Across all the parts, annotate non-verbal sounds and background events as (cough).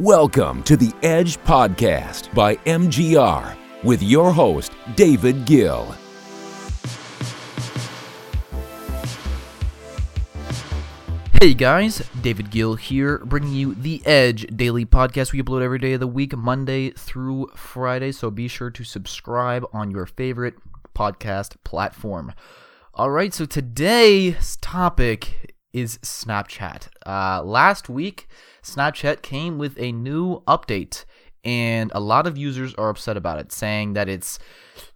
Welcome to the Edge Podcast by MGR with your host, David Gill. Hey guys, David Gill here, bringing you the Edge daily podcast. We upload every day of the week, Monday through Friday, so be sure to subscribe on your favorite podcast platform. All right, so today's topic is Snapchat. Uh, last week, Snapchat came with a new update, and a lot of users are upset about it, saying that it's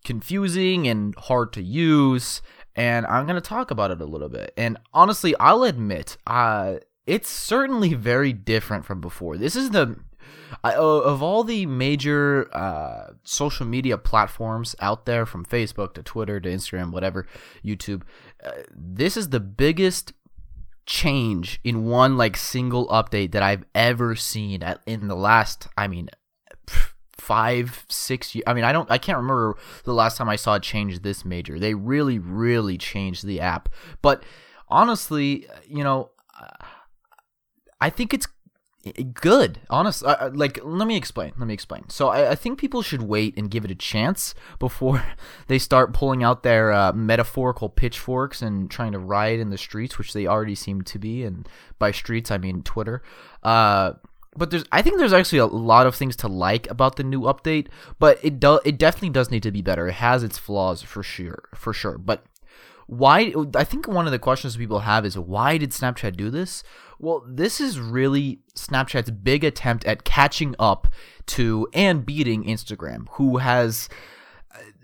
confusing and hard to use. And I'm going to talk about it a little bit. And honestly, I'll admit, uh, it's certainly very different from before. This is the I, of all the major uh, social media platforms out there, from Facebook to Twitter to Instagram, whatever, YouTube, uh, this is the biggest change in one like single update that I've ever seen at, in the last. I mean, five, six years. I mean, I don't, I can't remember the last time I saw it change this major. They really, really changed the app. But honestly, you know, I think it's good honestly like let me explain let me explain so I, I, think people should wait and give it a chance (laughs) before they start pulling out their uh, metaphorical pitchforks and trying to riot in the streets which they already seem to be and by streets i mean twitter uh, but there's I think there's actually a lot of things to like about the new update, but it does it definitely does need to be better. It has its flaws for sure, for sure. But why I think one of the questions people have is why did Snapchat do this? Well, this is really Snapchat's big attempt at catching up to and beating Instagram, who has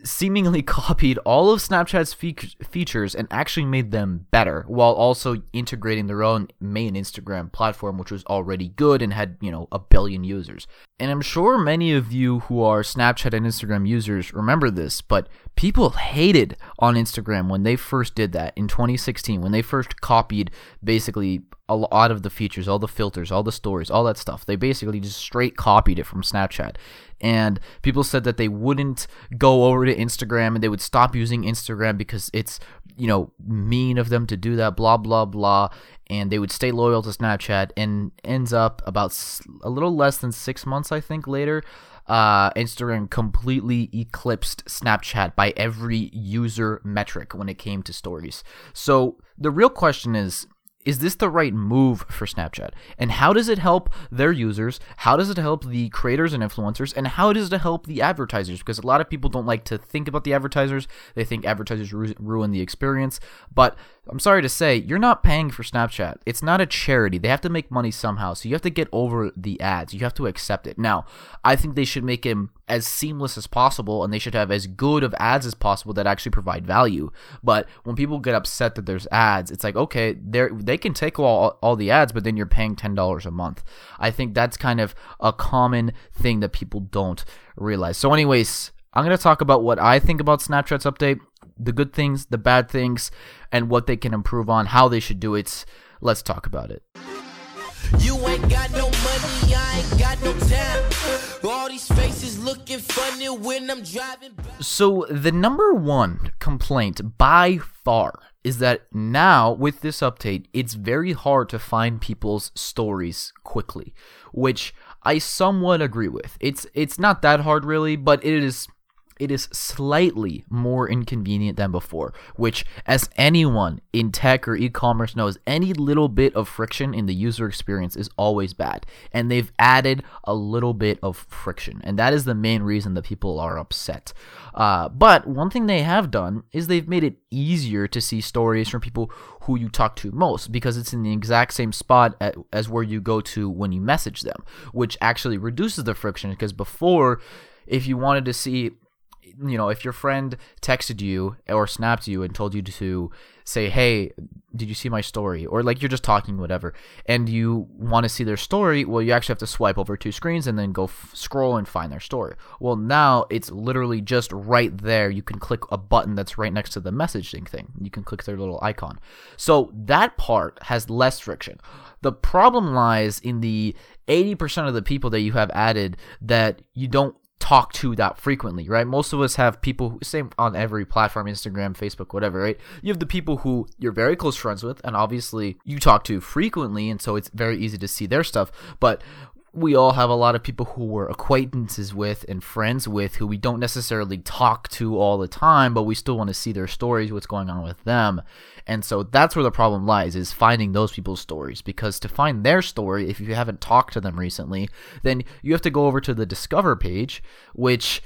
seemingly (laughs) copied all of Snapchat's fe- features and actually made them better while also integrating their own main Instagram platform which was already good and had, you know, a billion users. And I'm sure many of you who are Snapchat and Instagram users remember this, but people hated on Instagram when they first did that in 2016 when they first copied basically a lot of the features, all the filters, all the stories, all that stuff. They basically just straight copied it from Snapchat and people said that they wouldn't go over to Instagram and they would stop using Instagram because it's you know mean of them to do that blah blah blah and they would stay loyal to Snapchat and ends up about a little less than 6 months I think later uh, Instagram completely eclipsed Snapchat by every user metric when it came to stories. So the real question is is this the right move for Snapchat? And how does it help their users? How does it help the creators and influencers? And how does it help the advertisers? Because a lot of people don't like to think about the advertisers. They think advertisers ru- ruin the experience. But I'm sorry to say, you're not paying for Snapchat. It's not a charity. They have to make money somehow. So you have to get over the ads. You have to accept it. Now, I think they should make him as seamless as possible and they should have as good of ads as possible that actually provide value. But when people get upset that there's ads, it's like, okay, they they can take all, all the ads, but then you're paying $10 a month. I think that's kind of a common thing that people don't realize. So, anyways, I'm going to talk about what I think about Snapchat's update, the good things, the bad things, and what they can improve on, how they should do it. Let's talk about it. So, the number one complaint by far is that now with this update, it's very hard to find people's stories quickly, which I somewhat agree with. It's it's not that hard really, but it is it is slightly more inconvenient than before, which, as anyone in tech or e commerce knows, any little bit of friction in the user experience is always bad. And they've added a little bit of friction. And that is the main reason that people are upset. Uh, but one thing they have done is they've made it easier to see stories from people who you talk to most because it's in the exact same spot at, as where you go to when you message them, which actually reduces the friction because before, if you wanted to see you know, if your friend texted you or snapped you and told you to say, "Hey, did you see my story?" or like you're just talking whatever, and you want to see their story, well, you actually have to swipe over two screens and then go f- scroll and find their story. Well, now it's literally just right there. You can click a button that's right next to the messaging thing. You can click their little icon. So that part has less friction. The problem lies in the 80% of the people that you have added that you don't talk to that frequently, right? Most of us have people same on every platform, Instagram, Facebook, whatever, right? You have the people who you're very close friends with, and obviously you talk to frequently, and so it's very easy to see their stuff. But we all have a lot of people who we're acquaintances with and friends with who we don't necessarily talk to all the time, but we still want to see their stories, what's going on with them. And so that's where the problem lies is finding those people's stories because to find their story, if you haven't talked to them recently, then you have to go over to the discover page, which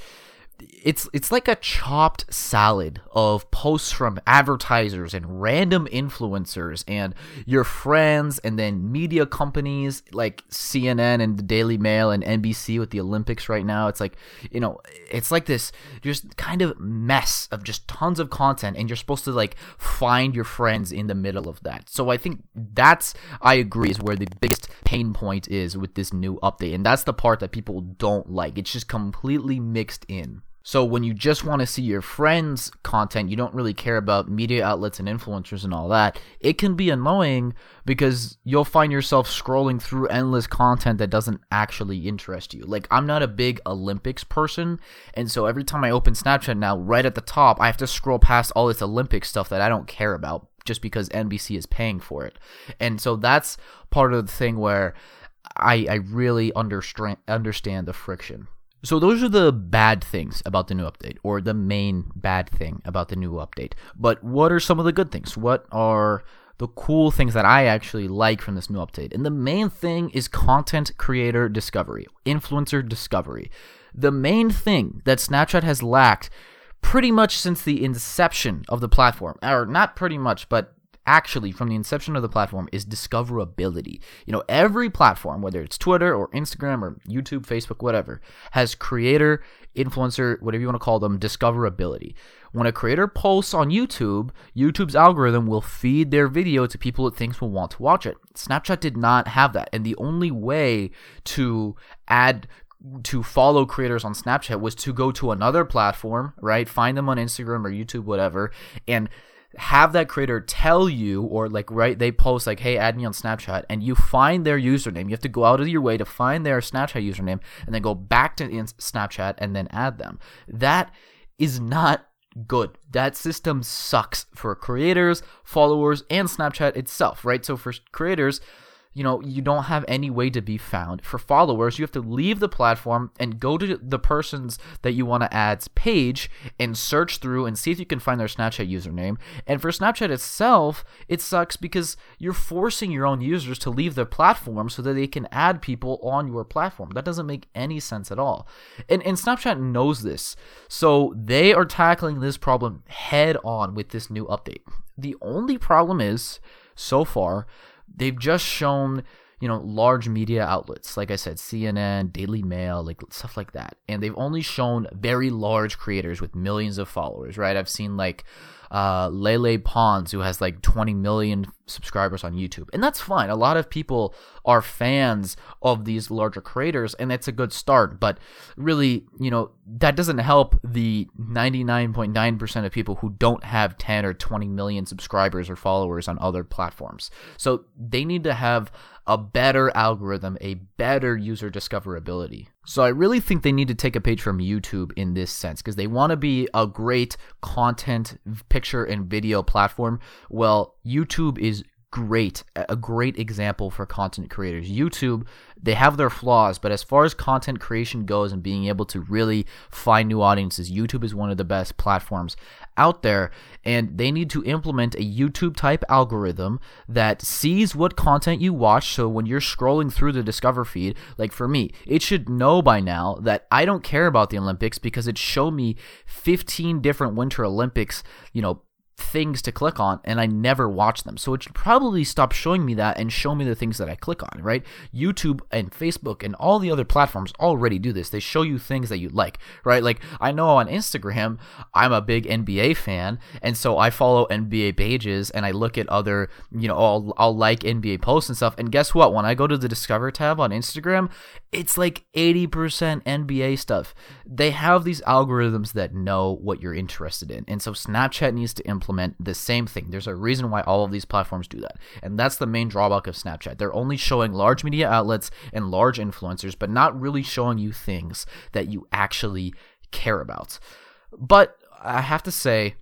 it's it's like a chopped salad of posts from advertisers and random influencers and your friends and then media companies like CNN and the Daily Mail and NBC with the Olympics right now. It's like, you know, it's like this just kind of mess of just tons of content and you're supposed to like find your friends in the middle of that. So I think that's I agree is where the biggest pain point is with this new update and that's the part that people don't like. It's just completely mixed in. So when you just want to see your friends' content, you don't really care about media outlets and influencers and all that. It can be annoying because you'll find yourself scrolling through endless content that doesn't actually interest you. Like I'm not a big Olympics person, and so every time I open Snapchat now, right at the top, I have to scroll past all this Olympic stuff that I don't care about just because NBC is paying for it. And so that's part of the thing where I I really understand understand the friction. So those are the bad things about the new update, or the main bad thing about the new update. But what are some of the good things? What are the cool things that I actually like from this new update? And the main thing is content creator discovery, influencer discovery. The main thing that Snapchat has lacked pretty much since the inception of the platform, or not pretty much, but actually from the inception of the platform is discoverability. You know, every platform, whether it's Twitter or Instagram or YouTube, Facebook, whatever, has creator, influencer, whatever you want to call them, discoverability. When a creator posts on YouTube, YouTube's algorithm will feed their video to people it thinks will want to watch it. Snapchat did not have that. And the only way to add to follow creators on Snapchat was to go to another platform, right? Find them on Instagram or YouTube, whatever, and have that creator tell you or like right they post like hey add me on snapchat and you find their username. You have to go out of your way to find their snapchat username and then go back to snapchat and then add them. That is not good. That system sucks for creators followers and snapchat itself right? So for creators you know, you don't have any way to be found. For followers, you have to leave the platform and go to the person's that you want to add's page and search through and see if you can find their Snapchat username. And for Snapchat itself, it sucks because you're forcing your own users to leave their platform so that they can add people on your platform. That doesn't make any sense at all. And, and Snapchat knows this. So they are tackling this problem head on with this new update. The only problem is, so far, they've just shown you know large media outlets like i said cnn daily mail like stuff like that and they've only shown very large creators with millions of followers right i've seen like uh, Lele Pons, who has like 20 million subscribers on YouTube. And that's fine. A lot of people are fans of these larger creators, and that's a good start. But really, you know, that doesn't help the 99.9% of people who don't have 10 or 20 million subscribers or followers on other platforms. So they need to have a better algorithm, a better user discoverability. So I really think they need to take a page from YouTube in this sense because they want to be a great content, picture, and video platform. Well, YouTube is great, a great example for content creators. YouTube, they have their flaws, but as far as content creation goes and being able to really find new audiences, YouTube is one of the best platforms out there. And they need to implement a YouTube type algorithm that sees what content you watch. So when you're scrolling through the Discover feed, like for me, it should know by now that I don't care about the Olympics because it showed me 15 different Winter Olympics, you know, things to click on and I never watch them. So it should probably stop showing me that and show me the things that I click on, right? YouTube and Facebook and all the other platforms already do this. They show you things that you like, right? Like I know on Instagram, I'm a big NBA fan, and so I follow NBA pages and I look at other, you know, I'll, I'll like NBA posts and stuff. And guess what? When I go to the Discover tab on Instagram, it's like 80% NBA stuff. They have these algorithms that know what you're interested in. And so Snapchat needs to implement the same thing. There's a reason why all of these platforms do that. And that's the main drawback of Snapchat. They're only showing large media outlets and large influencers, but not really showing you things that you actually care about. But I have to say,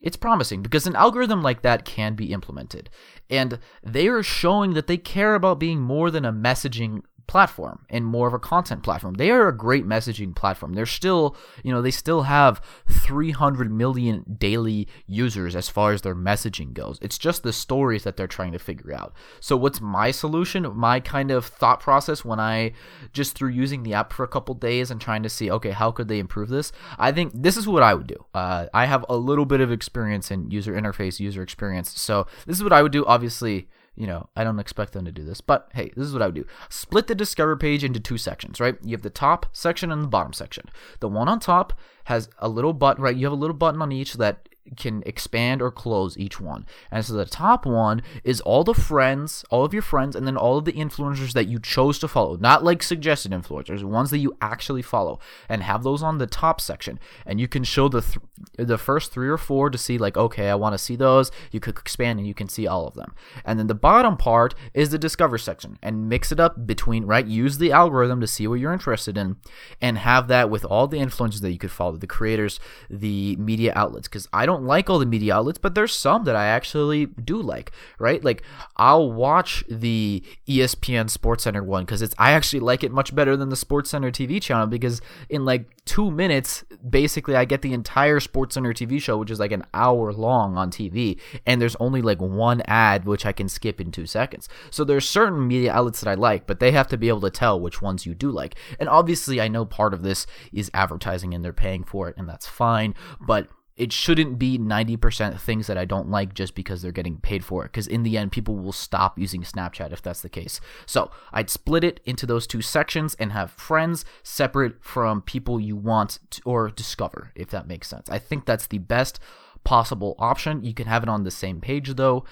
it's promising because an algorithm like that can be implemented. And they are showing that they care about being more than a messaging platform and more of a content platform. They are a great messaging platform. They're still, you know, they still have 300 million daily users as far as their messaging goes. It's just the stories that they're trying to figure out. So what's my solution? My kind of thought process when I just through using the app for a couple days and trying to see, okay, how could they improve this? I think this is what I would do. Uh, I have a little bit of experience in user interface, user experience. So this is what I would do. Obviously, you know, I don't expect them to do this, but hey, this is what I would do. Split the Discover page into two sections, right? You have the top section and the bottom section. The one on top has a little button, right? You have a little button on each that can expand or close each one. And so the top one is all the friends, all of your friends, and then all of the influencers that you chose to follow. Not like suggested influencers, ones that you actually follow, and have those on the top section. And you can show the th- the first three or four to see like, okay, I want to see those. You could expand and you can see all of them. And then the bottom part is the discover section, and mix it up between right. Use the algorithm to see what you're interested in, and have that with all the influencers that you could follow, the creators, the media outlets. Because I don't don't like all the media outlets, but there's some that I actually do like, right? Like I'll watch the ESPN Sports Center one because it's I actually like it much better than the Sports Center TV channel because in like two minutes, basically I get the entire Sports Center TV show, which is like an hour long on TV, and there's only like one ad which I can skip in two seconds. So there's certain media outlets that I like, but they have to be able to tell which ones you do like. And obviously I know part of this is advertising and they're paying for it, and that's fine, but it shouldn't be 90% things that I don't like just because they're getting paid for it. Because in the end, people will stop using Snapchat if that's the case. So I'd split it into those two sections and have friends separate from people you want to, or discover, if that makes sense. I think that's the best possible option. You can have it on the same page though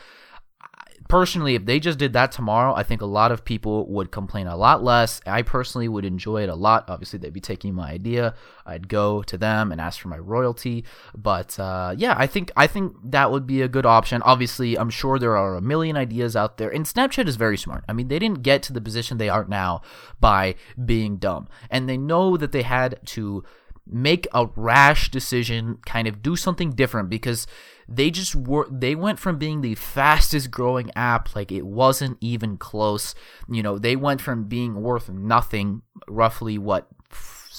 personally, if they just did that tomorrow, I think a lot of people would complain a lot less. I personally would enjoy it a lot. Obviously, they'd be taking my idea. I'd go to them and ask for my royalty. But uh, yeah, I think I think that would be a good option. Obviously, I'm sure there are a million ideas out there, and Snapchat is very smart. I mean, they didn't get to the position they are now by being dumb, and they know that they had to make a rash decision, kind of do something different because they just were they went from being the fastest growing app like it wasn't even close. You know, they went from being worth nothing roughly what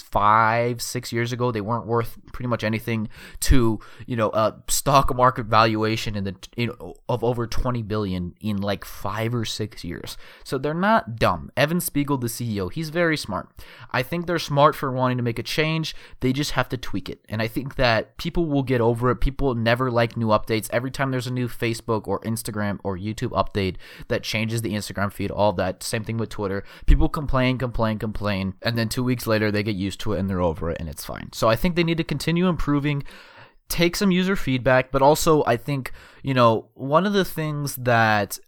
five, six years ago, they weren't worth pretty much anything to, you know, a stock market valuation in the know, of over 20 billion in like five or six years. So they're not dumb. Evan Spiegel, the CEO, he's very smart. I think they're smart for wanting to make a change. They just have to tweak it. And I think that people will get over it. People never like new updates. Every time there's a new Facebook or Instagram or YouTube update that changes the Instagram feed, all that. Same thing with Twitter. People complain, complain, complain. And then two weeks later, they get used to it and they're over it and it's fine. So I think they need to continue improving, take some user feedback, but also I think, you know, one of the things that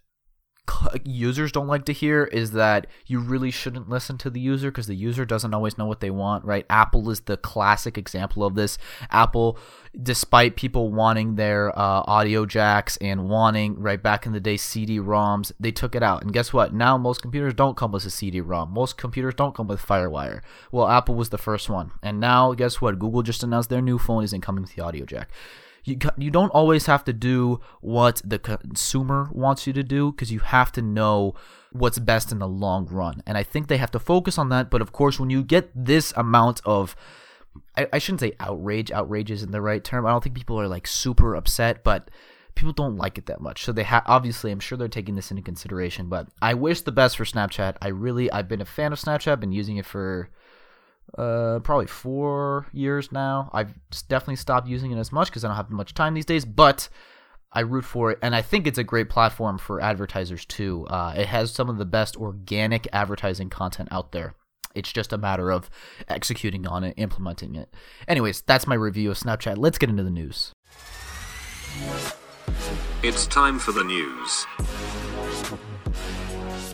users don't like to hear is that you really shouldn't listen to the user because the user doesn't always know what they want, right? Apple is the classic example of this. Apple, despite people wanting their uh, audio jacks and wanting, right back in the day, CD ROMs, they took it out. And guess what? Now most computers don't come with a CD ROM. Most computers don't come with Firewire. Well, Apple was the first one. And now, guess what? Google just announced their new phone isn't coming with the audio jack you you don't always have to do what the consumer wants you to do because you have to know what's best in the long run. And I think they have to focus on that. But of course, when you get this amount of I, I shouldn't say outrage. Outrage isn't the right term. I don't think people are like super upset, but people don't like it that much. So they have obviously I'm sure they're taking this into consideration, but I wish the best for Snapchat. I really I've been a fan of Snapchat, been using it for uh, probably four years now. I've definitely stopped using it as much because I don't have much time these days, but I root for it, and I think it's a great platform for advertisers too. Uh, it has some of the best organic advertising content out there. It's just a matter of executing on it, implementing it. Anyways, that's my review of Snapchat. Let's get into the news. It's time for the news.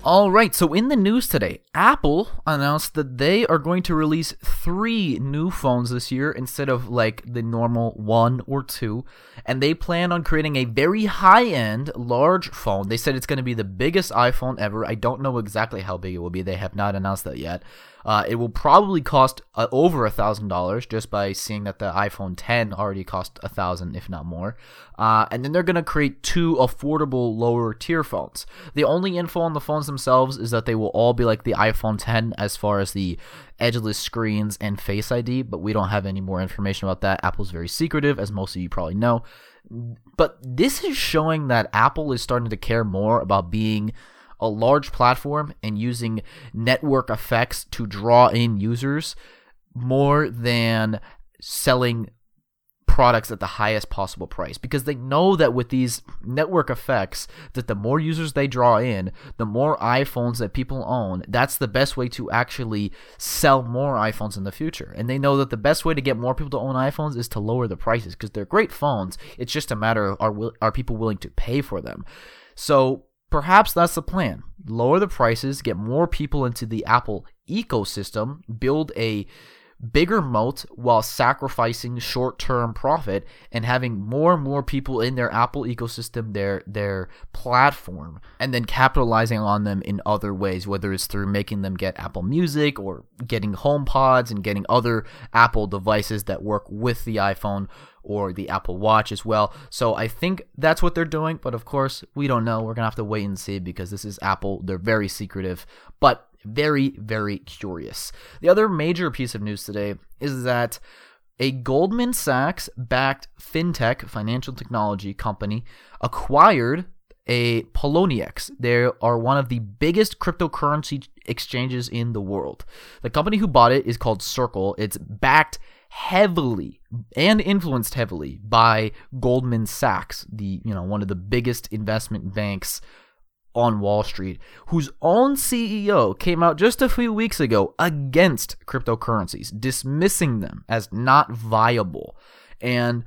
All right, so in the news today, Apple announced that they are going to release three new phones this year instead of like the normal one or two. And they plan on creating a very high end, large phone. They said it's going to be the biggest iPhone ever. I don't know exactly how big it will be, they have not announced that yet. Uh, it will probably cost uh, over a thousand dollars just by seeing that the iPhone 10 already cost a thousand, if not more. Uh, and then they're gonna create two affordable lower tier phones. The only info on the phones themselves is that they will all be like the iPhone 10 as far as the edgeless screens and Face ID, but we don't have any more information about that. Apple's very secretive, as most of you probably know. But this is showing that Apple is starting to care more about being a large platform and using network effects to draw in users more than selling products at the highest possible price. Because they know that with these network effects that the more users they draw in the more iPhones that people own that's the best way to actually sell more iPhones in the future. And they know that the best way to get more people to own iPhones is to lower the prices because they're great phones. It's just a matter of are are people willing to pay for them? So Perhaps that's the plan. Lower the prices, get more people into the Apple ecosystem, build a bigger moat while sacrificing short-term profit and having more and more people in their Apple ecosystem, their their platform, and then capitalizing on them in other ways, whether it's through making them get Apple Music or getting HomePods and getting other Apple devices that work with the iPhone or the Apple Watch as well. So I think that's what they're doing, but of course, we don't know. We're going to have to wait and see because this is Apple. They're very secretive, but very, very curious. The other major piece of news today is that a Goldman Sachs backed fintech financial technology company acquired a Poloniex. They are one of the biggest cryptocurrency exchanges in the world. The company who bought it is called Circle. It's backed heavily and influenced heavily by Goldman Sachs, the you know one of the biggest investment banks on Wall Street, whose own CEO came out just a few weeks ago against cryptocurrencies, dismissing them as not viable. And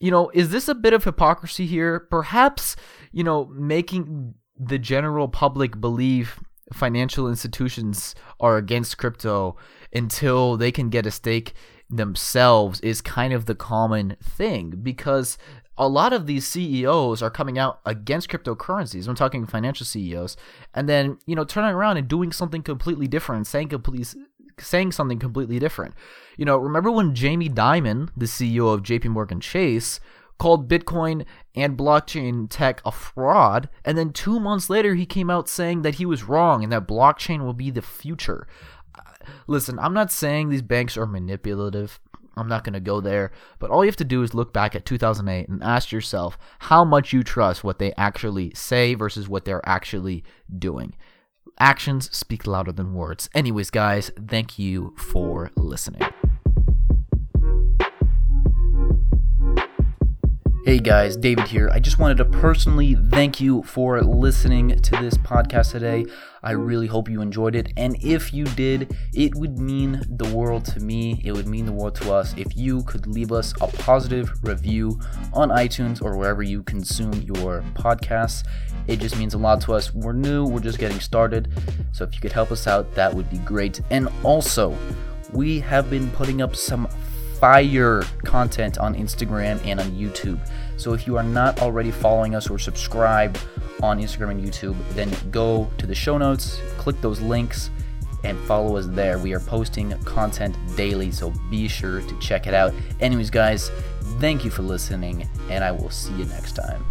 you know, is this a bit of hypocrisy here? Perhaps, you know, making the general public believe financial institutions are against crypto until they can get a stake themselves is kind of the common thing because a lot of these CEOs are coming out against cryptocurrencies. I'm talking financial CEOs, and then you know turning around and doing something completely different, saying completely saying something completely different. You know, remember when Jamie Dimon, the CEO of JP Morgan Chase, called Bitcoin and blockchain tech a fraud, and then 2 months later he came out saying that he was wrong and that blockchain will be the future. Uh, listen, I'm not saying these banks are manipulative. I'm not going to go there. But all you have to do is look back at 2008 and ask yourself how much you trust what they actually say versus what they're actually doing. Actions speak louder than words. Anyways, guys, thank you for listening. Hey guys, David here. I just wanted to personally thank you for listening to this podcast today. I really hope you enjoyed it. And if you did, it would mean the world to me. It would mean the world to us if you could leave us a positive review on iTunes or wherever you consume your podcasts. It just means a lot to us. We're new, we're just getting started. So if you could help us out, that would be great. And also, we have been putting up some fire content on Instagram and on YouTube. So if you are not already following us or subscribed on Instagram and YouTube, then go to the show notes, click those links, and follow us there. We are posting content daily, so be sure to check it out. Anyways, guys, thank you for listening, and I will see you next time.